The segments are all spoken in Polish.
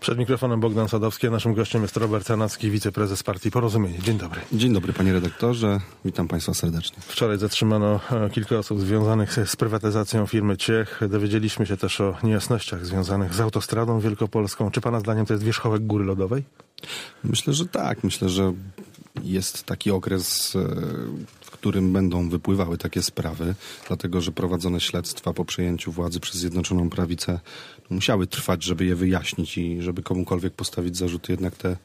Przed mikrofonem Bogdan Sadowski, a naszym gościem jest Robert Sanacki, wiceprezes partii Porozumienie. Dzień dobry. Dzień dobry panie redaktorze, witam państwa serdecznie. Wczoraj zatrzymano e, kilka osób związanych z prywatyzacją firmy Ciech. Dowiedzieliśmy się też o niejasnościach związanych z autostradą wielkopolską. Czy pana zdaniem to jest wierzchołek góry lodowej? Myślę, że tak. Myślę, że jest taki okres, e, w którym będą wypływały takie sprawy, dlatego że prowadzone śledztwa po przejęciu władzy przez Zjednoczoną Prawicę musiały trwać, żeby je wyjaśnić i żeby komukolwiek postawić zarzuty. Jednak te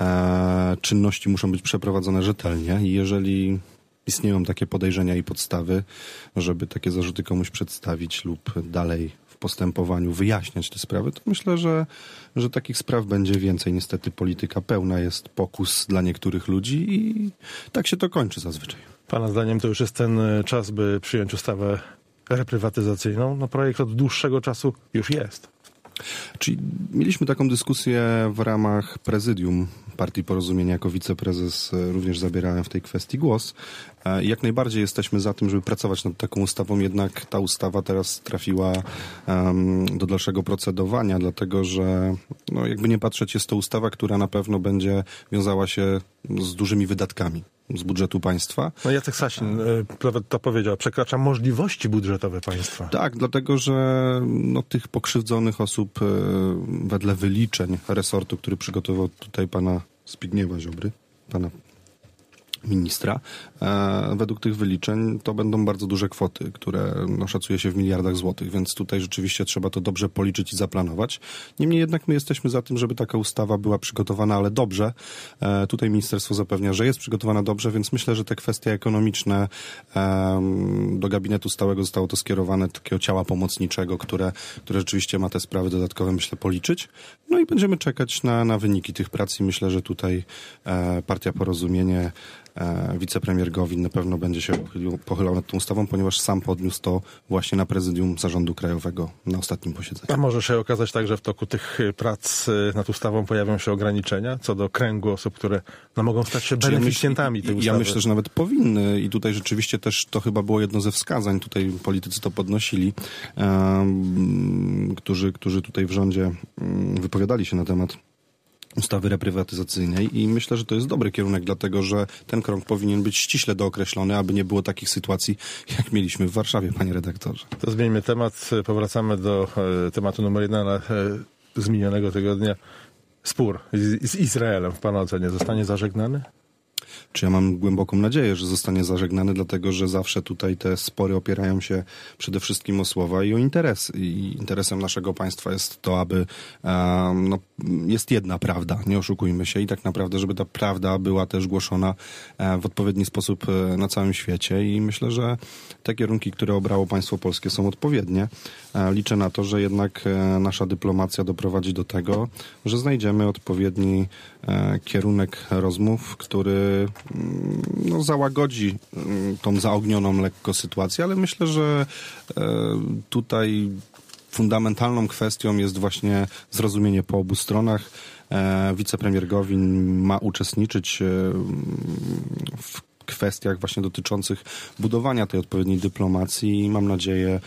e, czynności muszą być przeprowadzone rzetelnie i jeżeli istnieją takie podejrzenia i podstawy, żeby takie zarzuty komuś przedstawić lub dalej postępowaniu wyjaśniać te sprawy, to myślę, że, że takich spraw będzie więcej. Niestety polityka pełna jest pokus dla niektórych ludzi i tak się to kończy zazwyczaj. Pana zdaniem to już jest ten e, czas, by przyjąć ustawę reprywatyzacyjną? No projekt od dłuższego czasu już jest. Czyli mieliśmy taką dyskusję w ramach prezydium Partii Porozumienia jako wiceprezes e, również zabierałem w tej kwestii głos. E, jak najbardziej jesteśmy za tym, żeby pracować nad taką ustawą, jednak ta ustawa teraz trafiła um, do dalszego procedowania, dlatego że no, jakby nie patrzeć, jest to ustawa, która na pewno będzie wiązała się z dużymi wydatkami z budżetu państwa. No Jacek Sasin e, to powiedział, przekracza możliwości budżetowe państwa. Tak, dlatego że no, tych pokrzywdzonych osób wedle wyliczeń resortu, który przygotował tutaj pana Zbigniewa Ziobry, pana ministra. E, według tych wyliczeń to będą bardzo duże kwoty, które no, szacuje się w miliardach złotych, więc tutaj rzeczywiście trzeba to dobrze policzyć i zaplanować. Niemniej jednak my jesteśmy za tym, żeby taka ustawa była przygotowana, ale dobrze. E, tutaj ministerstwo zapewnia, że jest przygotowana dobrze, więc myślę, że te kwestie ekonomiczne do gabinetu stałego zostało to skierowane takiego ciała pomocniczego, które, które rzeczywiście ma te sprawy dodatkowe, myślę, policzyć. No i będziemy czekać na, na wyniki tych prac i myślę, że tutaj e, Partia Porozumienie wicepremier Gowin na pewno będzie się pochylił, pochylał nad tą ustawą, ponieważ sam podniósł to właśnie na prezydium Zarządu Krajowego na ostatnim posiedzeniu. A może się okazać tak, że w toku tych e, prac e, nad ustawą pojawią się ograniczenia co do kręgu osób, które no, mogą stać się beneficjentami tej ustawy? Ja myślę, że nawet powinny i tutaj rzeczywiście też to chyba było jedno ze wskazań, tutaj politycy to podnosili, um, którzy, którzy tutaj w rządzie um, wypowiadali się na temat ustawy reprywatyzacyjnej i myślę, że to jest dobry kierunek, dlatego że ten krąg powinien być ściśle dookreślony, aby nie było takich sytuacji, jak mieliśmy w Warszawie, panie redaktorze. To zmieńmy temat, powracamy do e, tematu numer jeden, e, z minionego tygodnia. Spór z, z Izraelem w pana ocenie zostanie zażegnany? Czy ja mam głęboką nadzieję, że zostanie zażegnany, dlatego że zawsze tutaj te spory opierają się przede wszystkim o słowa i o interesy. I interesem naszego państwa jest to, aby no, jest jedna prawda, nie oszukujmy się, i tak naprawdę, żeby ta prawda była też głoszona e, w odpowiedni sposób e, na całym świecie. I myślę, że te kierunki, które obrało państwo polskie, są odpowiednie. E, liczę na to, że jednak nasza dyplomacja doprowadzi do tego, że znajdziemy odpowiedni kierunek rozmów, który no, załagodzi mm, tą zaognioną lekko sytuację, ale myślę, że e, tutaj fundamentalną kwestią jest właśnie zrozumienie po obu stronach. E, wicepremier Gowin ma uczestniczyć e, w kwestiach właśnie dotyczących budowania tej odpowiedniej dyplomacji i mam nadzieję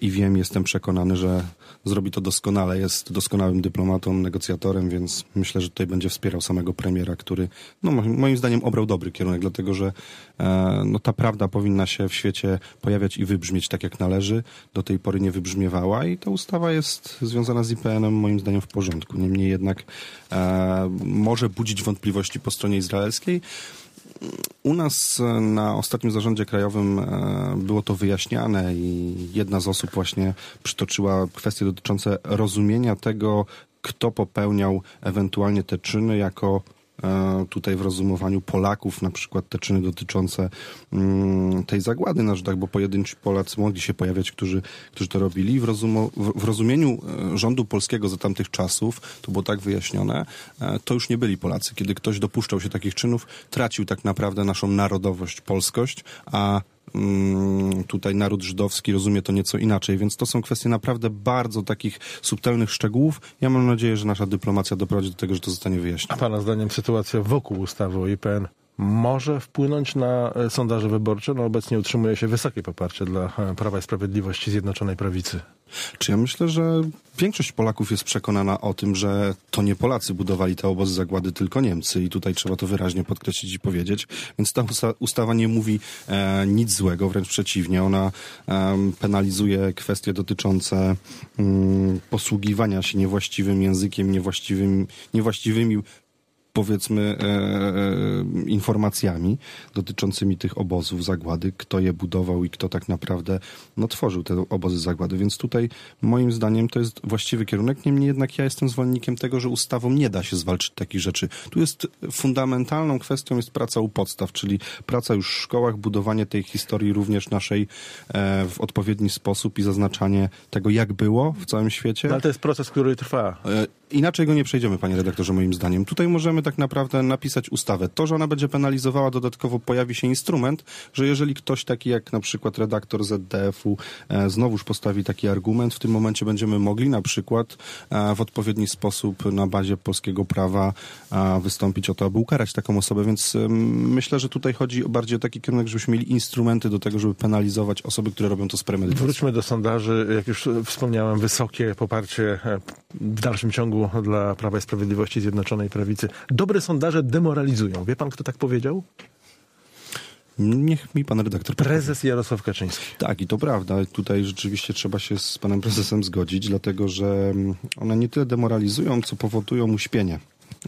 i wiem, jestem przekonany, że zrobi to doskonale. Jest doskonałym dyplomatą, negocjatorem, więc myślę, że tutaj będzie wspierał samego premiera, który no, moim zdaniem obrał dobry kierunek, dlatego że e, no, ta prawda powinna się w świecie pojawiać i wybrzmieć tak, jak należy. Do tej pory nie wybrzmiewała i ta ustawa jest związana z IPN-em moim zdaniem w porządku. Niemniej jednak e, może budzić wątpliwości po stronie izraelskiej. U nas e, na ostatnim zarządzie krajowym e, było to wyjaśniane i jedna z osób właśnie przytoczyła kwestie dotyczące rozumienia tego, kto popełniał ewentualnie te czyny jako tutaj w rozumowaniu Polaków, na przykład te czyny dotyczące mm, tej zagłady na Żydach, bo pojedynczy Polacy mogli się pojawiać, którzy, którzy to robili. W, rozumo, w rozumieniu e, rządu polskiego za tamtych czasów, to było tak wyjaśnione, e, to już nie byli Polacy. Kiedy ktoś dopuszczał się takich czynów, tracił tak naprawdę naszą narodowość, polskość, a tutaj naród żydowski rozumie to nieco inaczej, więc to są kwestie naprawdę bardzo takich subtelnych szczegółów. Ja mam nadzieję, że nasza dyplomacja doprowadzi do tego, że to zostanie wyjaśnione. A pana zdaniem sytuacja wokół ustawy o IPN może wpłynąć na e, sondaże wyborcze? No obecnie utrzymuje się wysokie poparcie dla e, Prawa i Sprawiedliwości Zjednoczonej Prawicy. Czy ja myślę, że większość Polaków jest przekonana o tym, że to nie Polacy budowali te obozy zagłady, tylko Niemcy i tutaj trzeba to wyraźnie podkreślić i powiedzieć. Więc ta ustawa nie mówi e, nic złego, wręcz przeciwnie. Ona e, penalizuje kwestie dotyczące mm, posługiwania się niewłaściwym językiem, niewłaściwym, niewłaściwymi powiedzmy e, e, informacjami dotyczącymi tych obozów zagłady, kto je budował i kto tak naprawdę no, tworzył te obozy zagłady. Więc tutaj moim zdaniem to jest właściwy kierunek. Niemniej jednak ja jestem zwolennikiem tego, że ustawą nie da się zwalczyć takich rzeczy. Tu jest fundamentalną kwestią jest praca u podstaw, czyli praca już w szkołach, budowanie tej historii również naszej e, w odpowiedni sposób i zaznaczanie tego, jak było w całym świecie. No, ale to jest proces, który trwa. E, inaczej go nie przejdziemy, panie redaktorze, moim zdaniem. Tutaj możemy tak naprawdę napisać ustawę. To, że ona będzie penalizowała, dodatkowo pojawi się instrument, że jeżeli ktoś taki jak na przykład redaktor ZDF-u e, znowuż postawi taki argument, w tym momencie będziemy mogli na przykład e, w odpowiedni sposób na bazie polskiego prawa e, wystąpić o to, aby ukarać taką osobę, więc e, myślę, że tutaj chodzi bardziej o taki kierunek, żebyśmy mieli instrumenty do tego, żeby penalizować osoby, które robią to z premedytacją. Wróćmy do sondaży. Jak już wspomniałem, wysokie poparcie e, w dalszym ciągu dla Prawa i Sprawiedliwości Zjednoczonej Prawicy. Dobre sondaże demoralizują. Wie pan, kto tak powiedział? Niech mi pan redaktor. Prezes Jarosław Kaczyński. Tak, i to prawda. Tutaj rzeczywiście trzeba się z panem prezesem zgodzić, dlatego że one nie tyle demoralizują, co powodują uśpienie.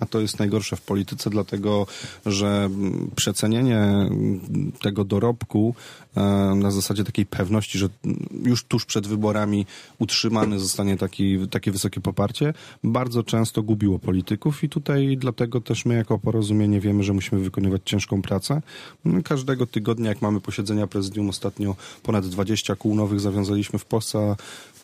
A to jest najgorsze w polityce, dlatego że przecenienie tego dorobku e, na zasadzie takiej pewności, że już tuż przed wyborami utrzymany zostanie taki, takie wysokie poparcie, bardzo często gubiło polityków i tutaj dlatego też my jako porozumienie wiemy, że musimy wykonywać ciężką pracę. Każdego tygodnia, jak mamy posiedzenia prezydium, ostatnio ponad 20 kół nowych zawiązaliśmy w Polsce,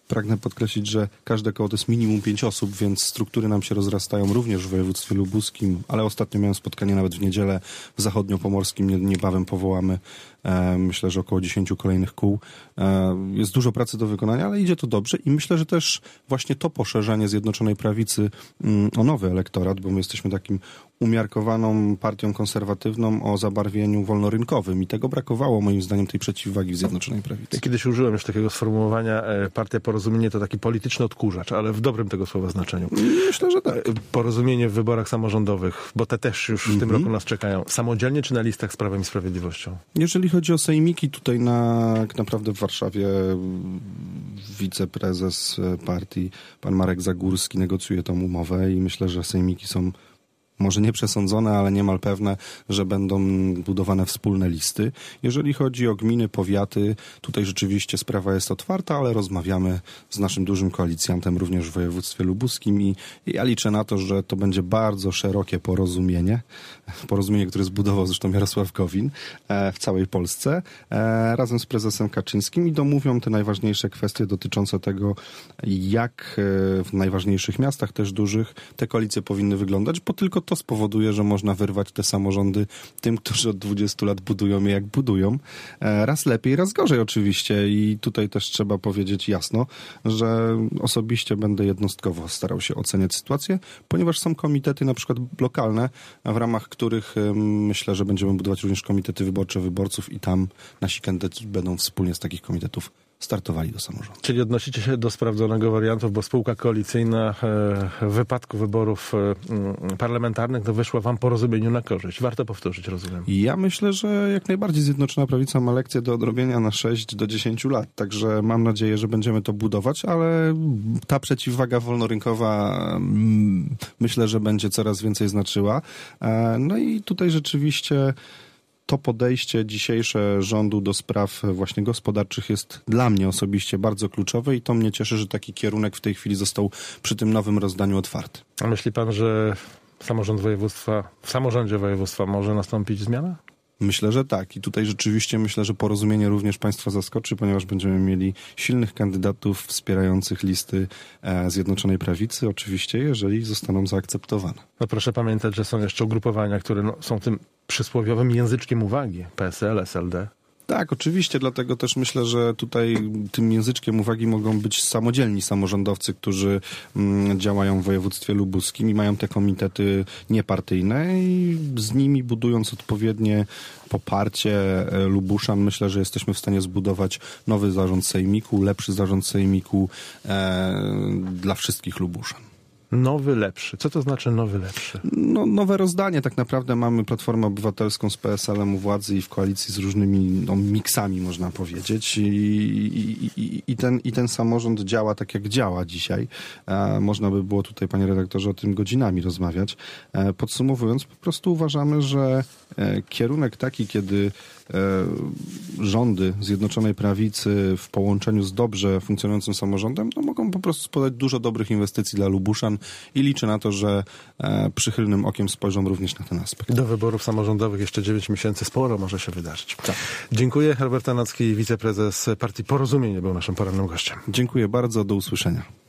pragnę podkreślić, że każde koło to jest minimum pięć osób, więc struktury nam się rozrastają również w województwie lubuskim, ale ostatnio miałem spotkanie nawet w niedzielę w zachodniopomorskim, niebawem powołamy E, myślę, że około 10 kolejnych kół. E, jest dużo pracy do wykonania, ale idzie to dobrze i myślę, że też właśnie to poszerzenie Zjednoczonej Prawicy mm, o nowy elektorat, bo my jesteśmy takim umiarkowaną partią konserwatywną o zabarwieniu wolnorynkowym i tego brakowało moim zdaniem tej przeciwwagi w Zjednoczonej Prawicy. Kiedyś użyłem już takiego sformułowania e, partia porozumienie to taki polityczny odkurzacz, ale w dobrym tego słowa znaczeniu. Myślę, że tak. Porozumienie w wyborach samorządowych, bo te też już w -hmm. tym mhm. roku nas czekają. Samodzielnie czy na listach z Prawem i Sprawiedliwością? Jeżeli chodzi chodzi o sejmiki, tutaj na, tak naprawdę w Warszawie wiceprezes partii, pan Marek Zagórski, negocjuje tą umowę i myślę, że sejmiki są może nie przesądzone, ale niemal pewne, że będą budowane wspólne listy. Jeżeli chodzi o gminy, powiaty, tutaj rzeczywiście sprawa jest otwarta, ale rozmawiamy z naszym dużym koalicjantem również w województwie lubuskim i ja liczę na to, że to będzie bardzo szerokie porozumienie, porozumienie, które zbudował zresztą Jarosław Gowin e, w całej Polsce, e, razem z prezesem Kaczyńskim i domówią te najważniejsze kwestie dotyczące tego, jak e, w najważniejszych miastach, też dużych, te koalicje powinny wyglądać, bo tylko to spowoduje, że można wyrwać te samorządy tym, którzy od 20 lat budują je jak budują. E, raz lepiej, raz gorzej oczywiście i tutaj też trzeba powiedzieć jasno, że osobiście będę jednostkowo starał się oceniać sytuację, ponieważ są komitety na przykład lokalne, w ramach których myślę, że będziemy budować również komitety wyborcze wyborców i tam nasi kandydaci będą wspólnie z takich komitetów startowali do samorządu. Czyli odnosicie się do sprawdzonego wariantu, bo spółka koalicyjna e, w wypadku wyborów e, mm, parlamentarnych to wyszła wam porozumieniu na korzyść. Warto powtórzyć, rozumiem. Ja myślę, że jak najbardziej Zjednoczona Prawica ma lekcję do odrobienia na 6 do 10 lat, także mam nadzieję, że będziemy to budować, ale ta przeciwwaga wolnorynkowa mm, myślę, że będzie coraz więcej znaczyła. E, no i tutaj rzeczywiście to podejście dzisiejsze rządu do spraw właśnie gospodarczych jest dla mnie osobiście bardzo kluczowe i to mnie cieszy, że taki kierunek w tej chwili został przy tym nowym rozdaniu otwarty. A myśli pan, że samorząd województwa, w samorządzie województwa może nastąpić zmiana? Myślę, że tak. I tutaj rzeczywiście myślę, że porozumienie również Państwa zaskoczy, ponieważ będziemy mieli silnych kandydatów wspierających listy e, Zjednoczonej Prawicy, oczywiście, jeżeli zostaną zaakceptowane. No proszę pamiętać, że są jeszcze ugrupowania, które no, są tym przysłowiowym języczkiem uwagi. PSL, SLD. Tak, oczywiście, dlatego też myślę, że tutaj tym języczkiem uwagi mogą być samodzielni samorządowcy, którzy mm, działają w województwie lubuskim i mają te komitety niepartyjne i z nimi budując odpowiednie poparcie e, Lubuszan, myślę, że jesteśmy w stanie zbudować nowy zarząd sejmiku, lepszy zarząd sejmiku e, dla wszystkich Lubuszan. Nowy, lepszy. Co to znaczy nowy, lepszy? No, nowe rozdanie. Tak naprawdę mamy Platformę Obywatelską z PSL-em u władzy i w koalicji z różnymi no, miksami, można powiedzieć. I, i, i, ten, I ten samorząd działa tak, jak działa dzisiaj. E, można by było tutaj, panie redaktorze, o tym godzinami rozmawiać. E, podsumowując, po prostu uważamy, że e, kierunek taki, kiedy rządy Zjednoczonej Prawicy w połączeniu z dobrze funkcjonującym samorządem no, mogą po prostu spodać dużo dobrych inwestycji dla Lubuszan i liczę na to, że e, przychylnym okiem spojrzą również na ten aspekt. Do wyborów samorządowych jeszcze 9 miesięcy sporo może się wydarzyć. Tak. Dziękuję. Herbert Tanacki, wiceprezes partii Porozumienie był naszym porannym gościem. Dziękuję bardzo. Do usłyszenia.